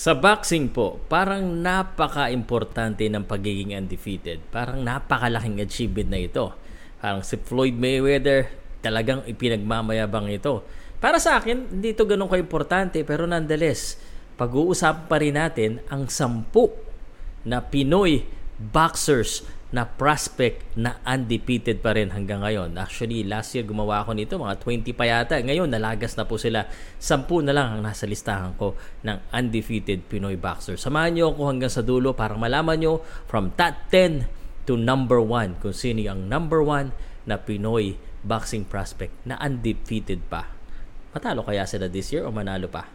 Sa boxing po, parang napaka-importante ng pagiging undefeated. Parang napakalaking achievement na ito. Parang si Floyd Mayweather, talagang ipinagmamayabang ito. Para sa akin, hindi ito ganun ka-importante pero nonetheless, pag-uusapan pa rin natin ang sampu na Pinoy boxers na prospect na undefeated pa rin hanggang ngayon. Actually, last year gumawa ako nito, mga 20 pa yata. Ngayon, nalagas na po sila. Sampu na lang ang nasa listahan ko ng undefeated Pinoy boxer. Samahan niyo ako hanggang sa dulo para malaman niyo from top 10 to number 1 kung sino ang number 1 na Pinoy boxing prospect na undefeated pa. Matalo kaya sila this year o manalo pa?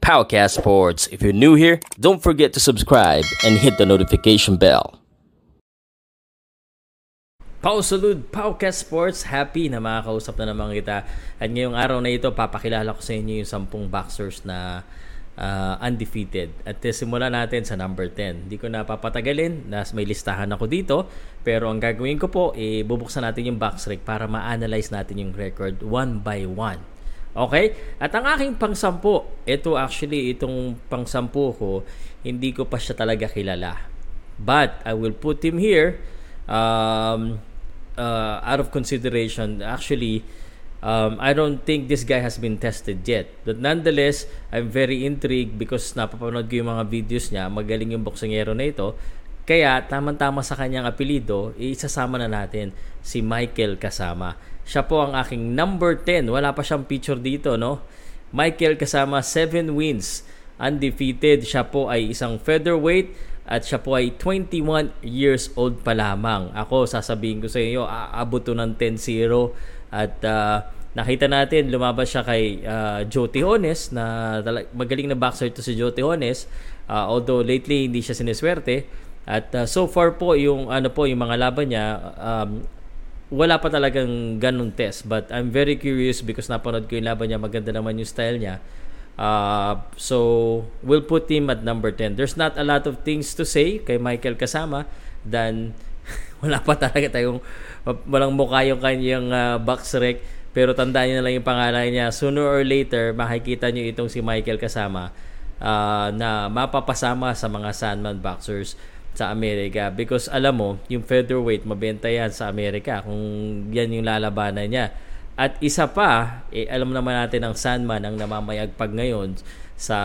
Powercast Sports. If you're new here, don't forget to subscribe and hit the notification bell. Pausulud, Paucast Sports, happy na makakausap na naman kita. At ngayong araw na ito, papakilala ko sa inyo yung sampung boxers na uh, undefeated. At simulan natin sa number 10. Hindi ko na papatagalin, nas may listahan ako dito. Pero ang gagawin ko po, eh, bubuksan natin yung box rec para ma-analyze natin yung record one by one. Okay? At ang aking pangsampu, ito actually, itong pangsampu ko, hindi ko pa siya talaga kilala. But, I will put him here. Um, uh, out of consideration, actually, um, I don't think this guy has been tested yet. But nonetheless, I'm very intrigued because napapanood ko yung mga videos niya. Magaling yung boksingero na ito. Kaya, tamang-tama sa kanyang apelido, isasama na natin si Michael Kasama. Siya po ang aking number 10. Wala pa siyang picture dito, no? Michael Kasama, 7 wins. Undefeated. Siya po ay isang featherweight at siya po ay 21 years old pa lamang. Ako, sasabihin ko sa inyo, aabot ng 10-0 at uh, nakita natin, lumabas siya kay uh, Joe Tijones na magaling na boxer to si Joe Tijones uh, although lately hindi siya siniswerte. At uh, so far po yung ano po yung mga laban niya um, wala pa talagang ganun test. But I'm very curious because napanood ko yung laban niya maganda naman yung style niya Uh, so, we'll put him at number 10. There's not a lot of things to say kay Michael Kasama than wala pa talaga tayong walang mukha yung kanyang uh, box rec. Pero tandaan niyo na lang yung pangalan niya. Sooner or later makikita niyo itong si Michael Kasama uh, na mapapasama sa mga Sandman boxers sa Amerika. Because alam mo yung featherweight mabenta yan sa Amerika kung yan yung lalabanan niya at isa pa, eh, alam naman natin ang Sandman ang namamayagpag ngayon sa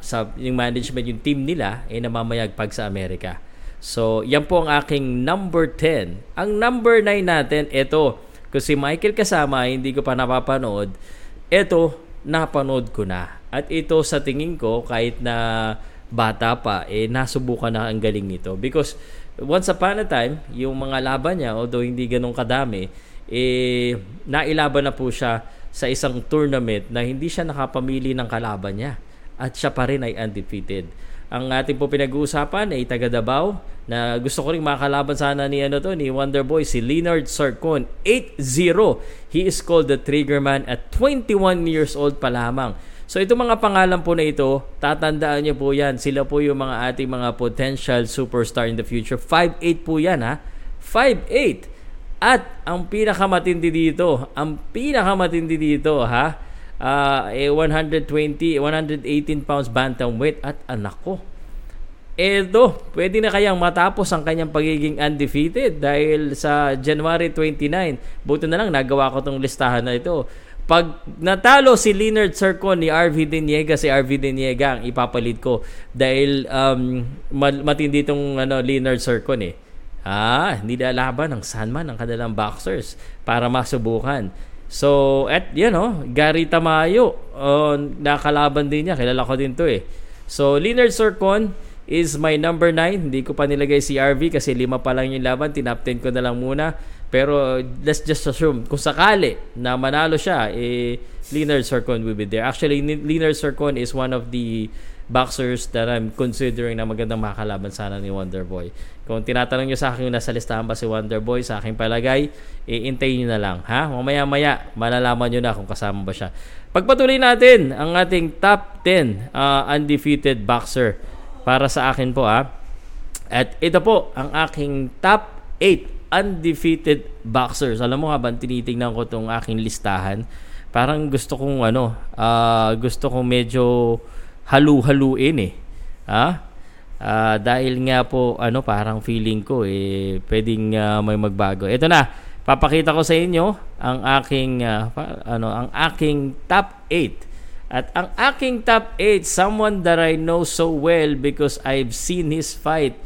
sa yung management yung team nila ay eh, namamayagpag sa Amerika. So, yan po ang aking number 10. Ang number 9 natin, ito. Kung si Michael kasama, hindi ko pa napapanood. Ito, napanood ko na. At ito sa tingin ko, kahit na bata pa, eh, nasubukan na ang galing nito. Because once upon a time, yung mga laban niya, although hindi ganun kadami, eh, nailaban na po siya sa isang tournament na hindi siya nakapamili ng kalaban niya. At siya pa rin ay undefeated. Ang ating po pinag-uusapan ay taga Davao na gusto ko rin makalaban sana ni ano to ni Wonderboy si Leonard Sarcon 8-0. He is called the Triggerman at 21 years old pa lamang. So itong mga pangalan po na ito, tatandaan niyo po yan. Sila po yung mga ating mga potential superstar in the future. 5'8 po yan ha. 5'8. At ang pinakamatindi dito, ang pinakamatindi dito ha, uh, eh 120, 118 pounds bantamweight at anak ko. Edo, pwede na kayang matapos ang kanyang pagiging undefeated dahil sa January 29. Buto na lang nagawa ko tong listahan na ito. Pag natalo si Leonard Sercon ni RV Deniega, si RV Deniega ang ipapalit ko dahil um, matindi itong ano, Leonard Sercon eh. Ah, nilalaban ng Sandman ang kanilang boxers para masubukan. So, at you know, Gary Tamayo, uh, nakalaban din niya. Kilala ko din to eh. So, Leonard Sorcon is my number 9. Hindi ko pa nilagay si RV kasi lima pa lang yung laban. Tinap 10 ko na lang muna. Pero let's just assume, kung sakali na manalo siya, eh, Leonard Sorcon will be there. Actually, Leonard Sorcon is one of the boxers that I'm considering na magandang makakalaban sana ni Wonderboy. Kung tinatanong nyo sa akin yung nasa listahan ba si Wonderboy, sa aking palagay, iintayin nyo na lang. Ha? Mamaya-maya, malalaman nyo na kung kasama ba siya. Pagpatuloy natin ang ating top 10 uh, undefeated boxer para sa akin po ha. At ito po ang aking top 8 undefeated boxers. Alam mo ba, tinitingnan ko tong aking listahan. Parang gusto kong ano, uh, gusto kong medyo halu-haluin eh. Ha? Uh, dahil nga po ano parang feeling ko eh pwedeng uh, may magbago. Ito na, papakita ko sa inyo ang aking uh, ano ang aking top 8. At ang aking top 8, someone that I know so well because I've seen his fight.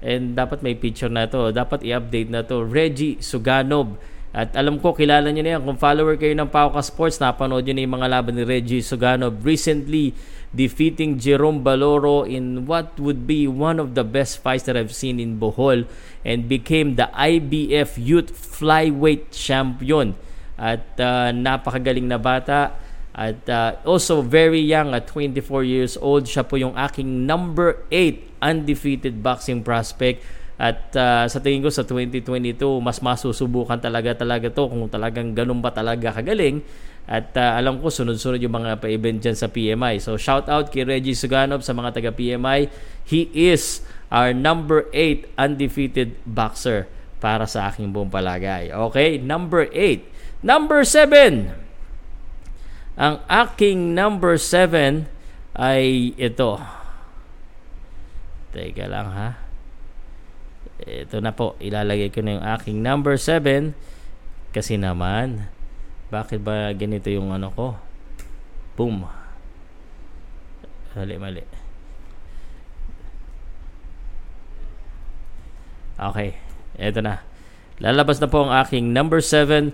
And dapat may picture na to. Dapat i-update na to. Reggie Suganov. At alam ko, kilala niyo na yan. Kung follower kayo ng Pauka Sports, napanood niyo na yung mga laban ni Reggie Suganov. Recently, defeating Jerome Baloro in what would be one of the best fights that I've seen in Bohol and became the IBF Youth Flyweight Champion. At uh, napakagaling na bata at uh, also very young at 24 years old. Siya po yung aking number 8 undefeated boxing prospect. At uh, sa tingin ko sa 2022, mas masusubukan talaga talaga to kung talagang ganun ba talaga kagaling at uh, alam ko sunod-sunod yung mga pa-event dyan sa PMI. So shout out kay Reggie Suganov sa mga taga PMI. He is our number 8 undefeated boxer para sa aking buong palagay. Okay, number 8. Number 7. Ang aking number 7 ay ito. Teka lang ha. Ito na po, ilalagay ko na yung aking number 7 kasi naman bakit ba ganito yung ano ko? Boom. Mali, mali. Okay. Eto na. Lalabas na po ang aking number 7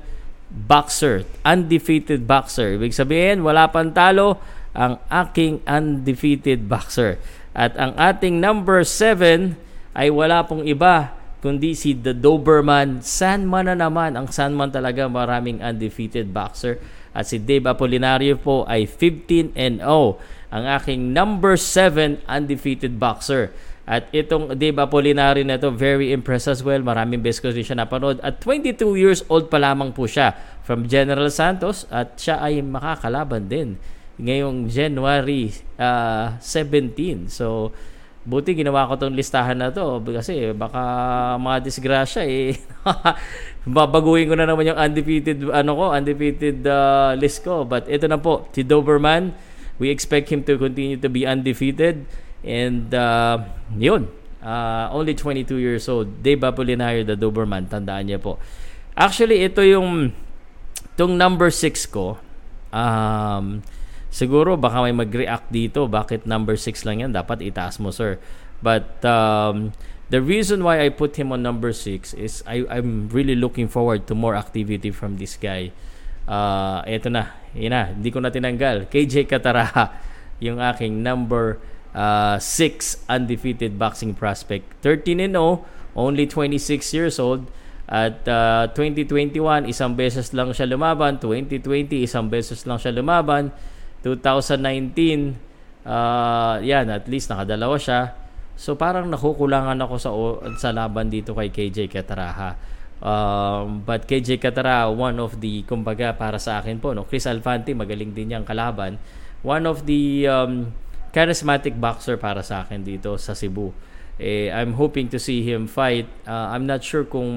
boxer. Undefeated boxer. Ibig sabihin, wala pang talo ang aking undefeated boxer. At ang ating number 7 ay wala pong iba kundi si The Doberman Sandman na naman. Ang Sandman talaga maraming undefeated boxer. At si Dave Apolinario po ay 15 and 0. Ang aking number 7 undefeated boxer. At itong Dave Apolinario na to very impressed as well. Maraming best ko rin siya napanood. At 22 years old pa lamang po siya from General Santos. At siya ay makakalaban din ngayong January uh, ah, 17. So, Buti ginawa ko tong listahan na to kasi baka mga disgrasya eh. Babaguhin ko na naman yung undefeated ano ko, undefeated uh, list ko. But ito na po, si Doberman, we expect him to continue to be undefeated and uh, yun. Uh, only 22 years old. Dave Apolinario, the Doberman, tandaan niya po. Actually, ito yung tong number 6 ko. Um, siguro baka may mag-react dito. Bakit number 6 lang yan? Dapat itaas mo, sir. But um, the reason why I put him on number 6 is I, I'm really looking forward to more activity from this guy. Uh, eto na. Yun na. Hindi ko na tinanggal. KJ Kataraha. Yung aking number 6 uh, undefeated boxing prospect. 13 and 0. Only 26 years old. At uh, 2021, isang beses lang siya lumaban. 2020, isang beses lang siya lumaban. 2019, uh, yan, at least nakadalawa siya. So parang nakukulangan ako sa sa laban dito kay KJ Kataraha. Um, but KJ Katara, one of the, kumbaga para sa akin po, no, Chris Alfante, magaling din niyang kalaban. One of the um, charismatic boxer para sa akin dito sa Cebu. Eh, I'm hoping to see him fight. Uh, I'm not sure kung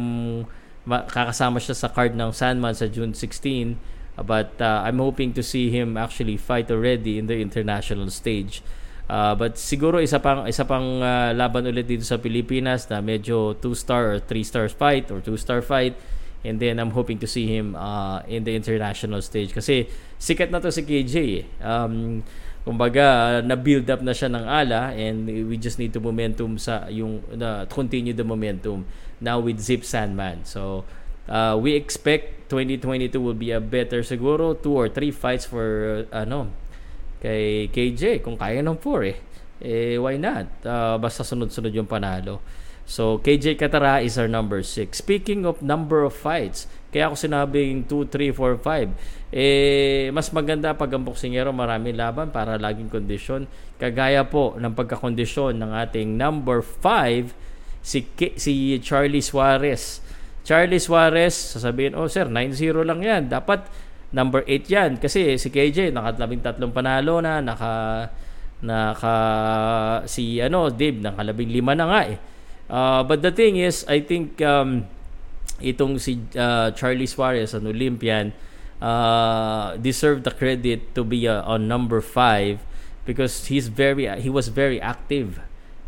kakasama siya sa card ng Sandman sa June 16 but uh, I'm hoping to see him actually fight already in the international stage. Uh, but siguro isa pang isa pang uh, laban ulit dito sa Pilipinas na medyo 2-star or 3-star fight or 2-star fight and then I'm hoping to see him uh, in the international stage kasi sikat na to si KJ eh. Um, kumbaga na-build up na siya ng ala and we just need to momentum sa yung uh, continue the momentum now with Zip Sandman. So uh, we expect 2022 will be a better siguro two or three fights for uh, ano kay KJ kung kaya ng 4 eh. Eh why not? Uh, basta sunod-sunod yung panalo. So KJ Katara is our number 6 speaking of number of fights kaya ako sinabing 2, 3, 4, 5 eh mas maganda pag ang boksingero marami laban para laging kondisyon. Kagaya po ng pagkakondisyon ng ating number 5 si K- si Charlie Suarez Charlie Suarez, sasabihin, oh sir, 9-0 lang yan. Dapat number 8 yan. Kasi si KJ, nakalabing tatlong panalo na, naka, naka, si, ano, Dave, nakalabing lima na nga eh. Uh, but the thing is, I think, um, itong si uh, Charlie Suarez, an Olympian, uh, deserve the credit to be uh, on number 5 because he's very he was very active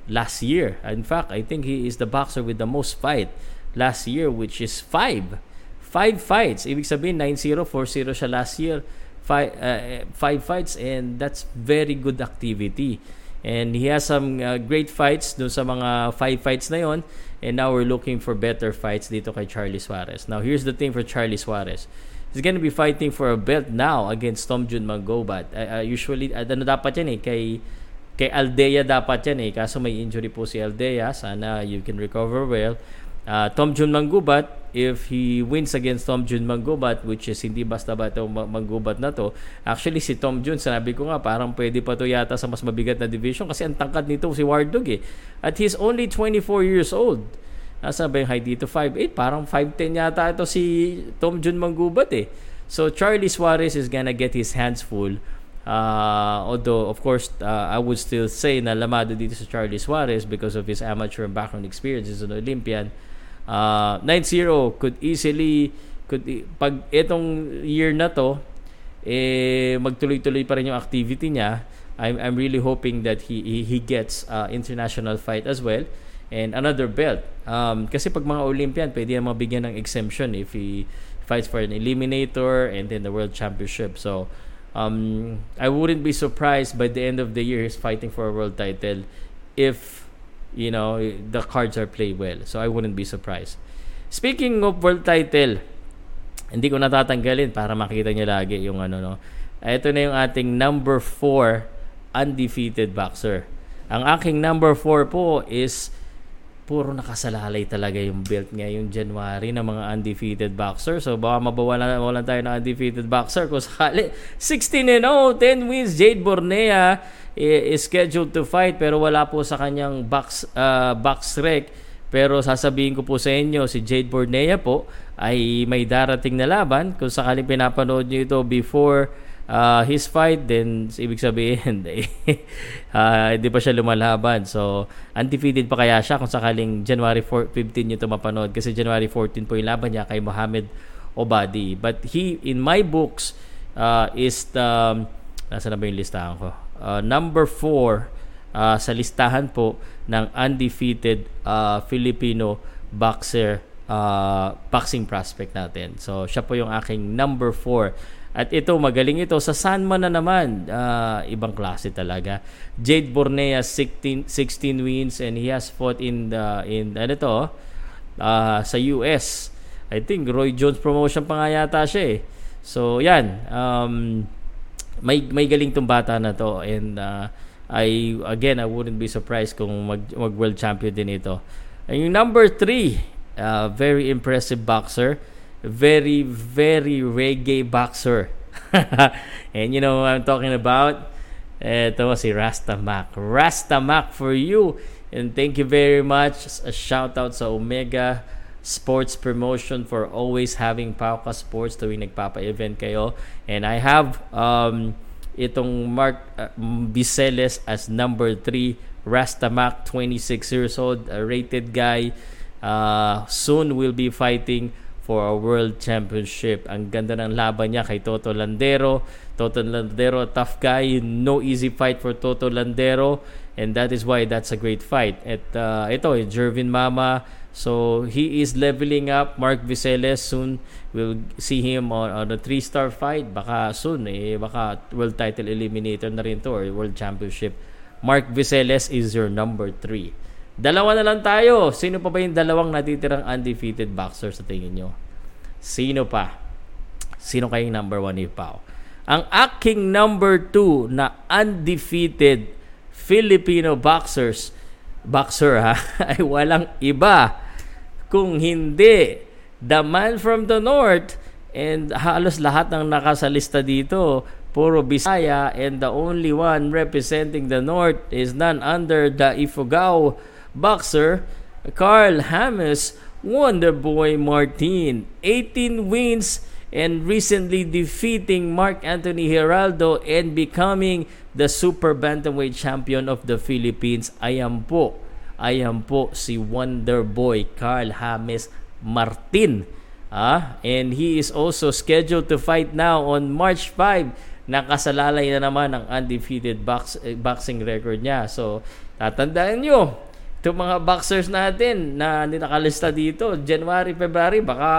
last year. In fact, I think he is the boxer with the most fight last year which is 5. 5 fights. Ibig sabihin 9-0, 4-0 siya last year. 5 uh, five fights and that's very good activity. And he has some uh, great fights dun sa mga 5 fights na yon. And now we're looking for better fights dito kay Charlie Suarez. Now here's the thing for Charlie Suarez. He's gonna be fighting for a belt now against Tom Jun Mangobat. Uh, uh, usually, uh, ano dapat yan eh, kay Kay Aldea dapat yan eh. Kaso may injury po si Aldea. Sana you can recover well. Uh, Tom Jun Manggubat, if he wins against Tom Jun Manggubat, which is hindi basta ba ito Manggubat na to, actually si Tom Jun, sinabi ko nga, parang pwede pa to yata sa mas mabigat na division kasi ang tangkad nito si Wardog eh. At he's only 24 years old. Nasa ba yung height dito? 5'8". Parang 5'10 yata ito si Tom Jun Manggubat eh. So Charlie Suarez is gonna get his hands full Uh, although, of course, uh, I would still say na lamado dito sa Charlie Suarez because of his amateur background experience as an Olympian. Uh, 9-0 could easily, could, pag itong year na to, eh, magtuloy-tuloy pa rin yung activity niya. I'm, I'm really hoping that he, he, he gets uh, international fight as well and another belt. Um, kasi pag mga Olympian, pwede yan mabigyan ng exemption if he fights for an eliminator and then the world championship. So, um, I wouldn't be surprised by the end of the year he's fighting for a world title if you know the cards are played well. So I wouldn't be surprised. Speaking of world title, hindi ko natatanggalin para makita niyo lagi yung ano no. Ito na yung ating number 4 undefeated boxer. Ang aking number 4 po is puro nakasalalay talaga yung belt ngayong January ng mga undefeated boxer. So baka mabawalan mawalan tayo ng undefeated boxer kung sakali. 16 and 0, 10 wins. Jade Bornea is scheduled to fight pero wala po sa kanyang box uh, box rec. Pero sasabihin ko po sa inyo, si Jade Bornea po ay may darating na laban. Kung sakaling pinapanood niyo ito before uh, his fight, then ibig sabihin, uh, hindi pa siya lumalaban. So, undefeated pa kaya siya kung sakaling January 4, 15 nyo ito mapanood. Kasi January 14 po yung laban niya kay Mohamed Obadi. But he, in my books, uh, is the, nasa na ba yung listahan ko? Uh, number 4 uh, sa listahan po ng undefeated uh, Filipino boxer uh, boxing prospect natin. So, siya po yung aking number 4 at ito, magaling ito. Sa Sanma na naman, uh, ibang klase talaga. Jade Bornea, 16, 16 wins and he has fought in the, in, ano to, uh, sa US. I think Roy Jones promotion pa nga yata siya eh. So, yan. Um, may, may galing tong bata na to. And uh, I, again, I wouldn't be surprised kung mag, mag world champion din ito. And yung number 3, uh, very impressive boxer very, very reggae boxer. and you know I'm talking about? Ito si. Rasta Mac for you. And thank you very much. A shout out sa Omega Sports Promotion for always having Pauka Sports tuwing nagpapa-event kayo. And I have um, itong Mark uh, Biseles as number 3. Rasta Mac, 26 years old, a rated guy. Uh, soon will be fighting for a world championship. Ang ganda ng laban niya kay Toto Landero. Toto Landero, tough guy. No easy fight for Toto Landero. And that is why that's a great fight. At uh, ito, eh, Jervin Mama. So he is leveling up. Mark Viceles soon we'll see him on, on a three-star fight. Baka soon, eh, baka world title eliminator na rin to or world championship. Mark Viceles is your number three. Dalawa na lang tayo. Sino pa ba yung dalawang natitirang undefeated boxer sa tingin nyo? Sino pa? Sino kayong number one ni Pao? Ang aking number two na undefeated Filipino boxers, boxer ha, ay walang iba kung hindi the man from the north and halos lahat ng nakasalista dito puro Bisaya and the only one representing the north is none under the Ifugao boxer Carl Hames Wonder Boy Martin 18 wins and recently defeating Mark Anthony Geraldo and becoming the super bantamweight champion of the Philippines. Ayan po, ayan po si Wonder Boy Carl James Martin. Ah, and he is also scheduled to fight now on March 5 nakasalalay na naman ang undefeated box, eh, boxing record niya. So, tatandaan nyo, itong mga boxers natin na nakalista dito, January, February, baka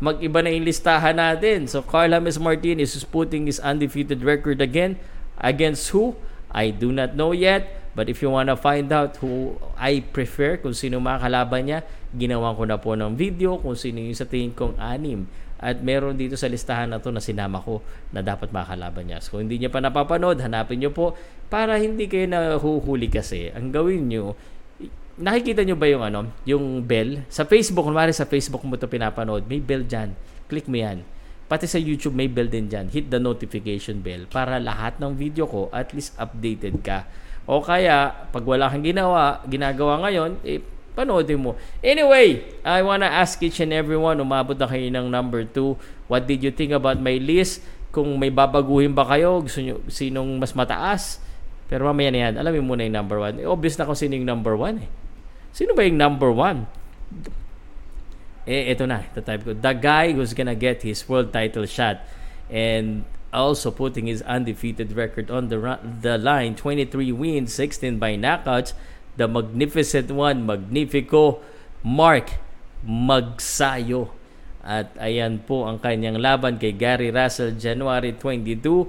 mag-iba na yung listahan natin. So, Carl James Martinez is putting his undefeated record again. Against who? I do not know yet. But if you wanna find out who I prefer, kung sino mga kalaban niya, ginawa ko na po ng video kung sino yung sa tingin kong anim. At meron dito sa listahan na to na sinama ko na dapat makalaban niya. So kung hindi niya pa napapanood, hanapin niyo po para hindi kayo nahuhuli kasi. Ang gawin niyo, nakikita niyo ba yung ano, yung bell? Sa Facebook, kunwari sa Facebook mo ito pinapanood, may bell dyan. Click mo yan. Pati sa YouTube may bell din dyan. Hit the notification bell para lahat ng video ko at least updated ka o kaya, pag wala kang ginawa, ginagawa ngayon, eh, panoodin mo. Anyway, I wanna ask each and everyone, umabot na kayo ng number 2. What did you think about my list? Kung may babaguhin ba kayo, gusto nyo, sinong mas mataas? Pero mamaya na yan, alamin muna yung number 1. Eh, obvious na kung sino yung number 1 eh. Sino ba yung number 1? Eh, ito na. Ito type ko. The guy who's gonna get his world title shot. And also putting his undefeated record on the the line 23 wins 16 by knockouts the magnificent one Magnifico Mark Magsayo at ayan po ang kanyang laban kay Gary Russell January 22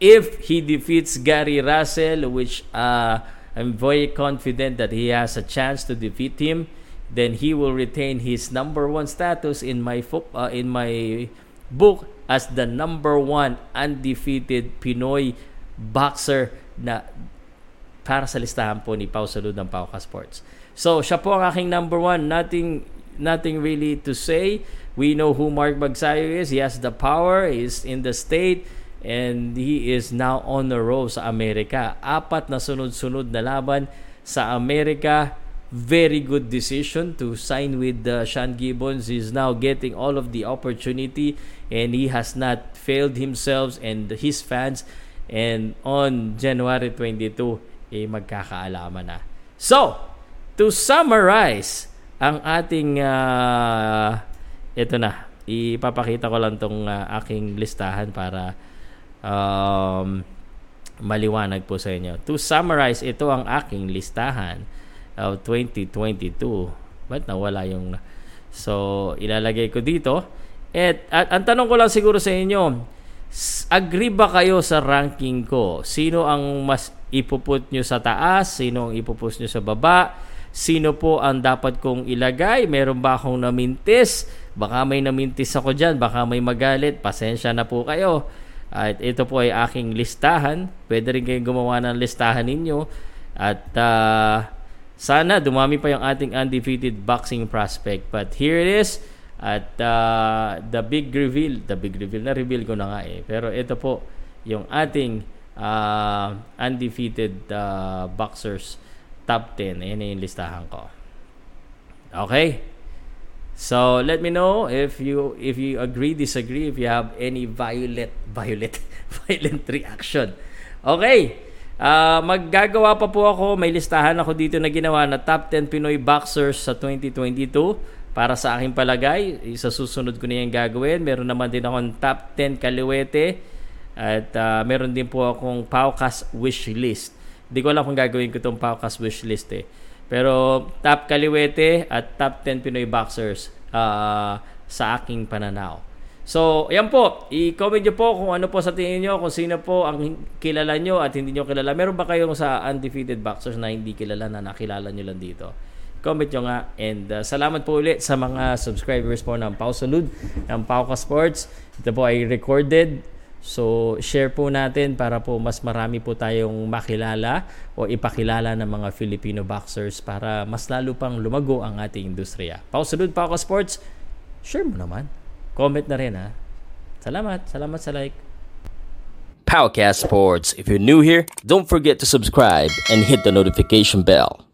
if he defeats Gary Russell which uh, I'm very confident that he has a chance to defeat him then he will retain his number one status in my fo- uh, in my book as the number one undefeated Pinoy boxer na para sa listahan po ni Pau Salud ng Pauka Sports. So, siya po ang aking number one. Nothing, nothing really to say. We know who Mark Bagsayo is. He has the power. He's in the state. And he is now on the road sa Amerika. Apat na sunod-sunod na laban sa Amerika very good decision to sign with uh, Sean Gibbons. He's now getting all of the opportunity and he has not failed himself and his fans. And on January 22, eh, magkakaalaman na. So, to summarize ang ating uh, ito na, ipapakita ko lang tong uh, aking listahan para um, maliwanag po sa inyo. To summarize, ito ang aking listahan of 2022. Ba't nawala yung... So, ilalagay ko dito. At, at ang tanong ko lang siguro sa inyo, agree ba kayo sa ranking ko? Sino ang mas ipuput nyo sa taas? Sino ang ipupus nyo sa baba? Sino po ang dapat kong ilagay? Meron ba akong namintis? Baka may namintis ako dyan. Baka may magalit. Pasensya na po kayo. At ito po ay aking listahan. Pwede rin kayong gumawa ng listahan ninyo. At uh, sana dumami pa yung ating undefeated boxing prospect. But here it is. At uh, the big reveal, the big reveal, na-reveal ko na nga eh. Pero ito po, yung ating uh, undefeated uh, boxers top 10. Ayan yung listahan ko. Okay? So, let me know if you if you agree, disagree, if you have any violent, violent, violent reaction. Okay. Uh, maggagawa pa po ako, may listahan ako dito na ginawa na top 10 Pinoy boxers sa 2022 para sa aking palagay. Sa susunod ko na yung gagawin. Meron naman din akong top 10 kaliwete at uh, meron din po akong Paukas wish list. Hindi ko alam kung gagawin ko itong Paukas wish list eh. Pero top kaliwete at top 10 Pinoy boxers uh, sa aking pananaw. So, ayan po. I-comment nyo po kung ano po sa tingin nyo, kung sino po ang kilala nyo at hindi nyo kilala. Meron ba kayong sa undefeated boxers na hindi kilala na nakilala nyo lang dito? Comment nyo nga. And uh, salamat po ulit sa mga subscribers po ng Pau Salud, ng Pauka Sports. Ito po ay recorded. So, share po natin para po mas marami po tayong makilala o ipakilala ng mga Filipino boxers para mas lalo pang lumago ang ating industriya. Pau Salud, Pauka Sports, share mo naman. Comment na rin ha. Salamat. Salamat sa like. Powercast Sports. If you're new here, don't forget to subscribe and hit the notification bell.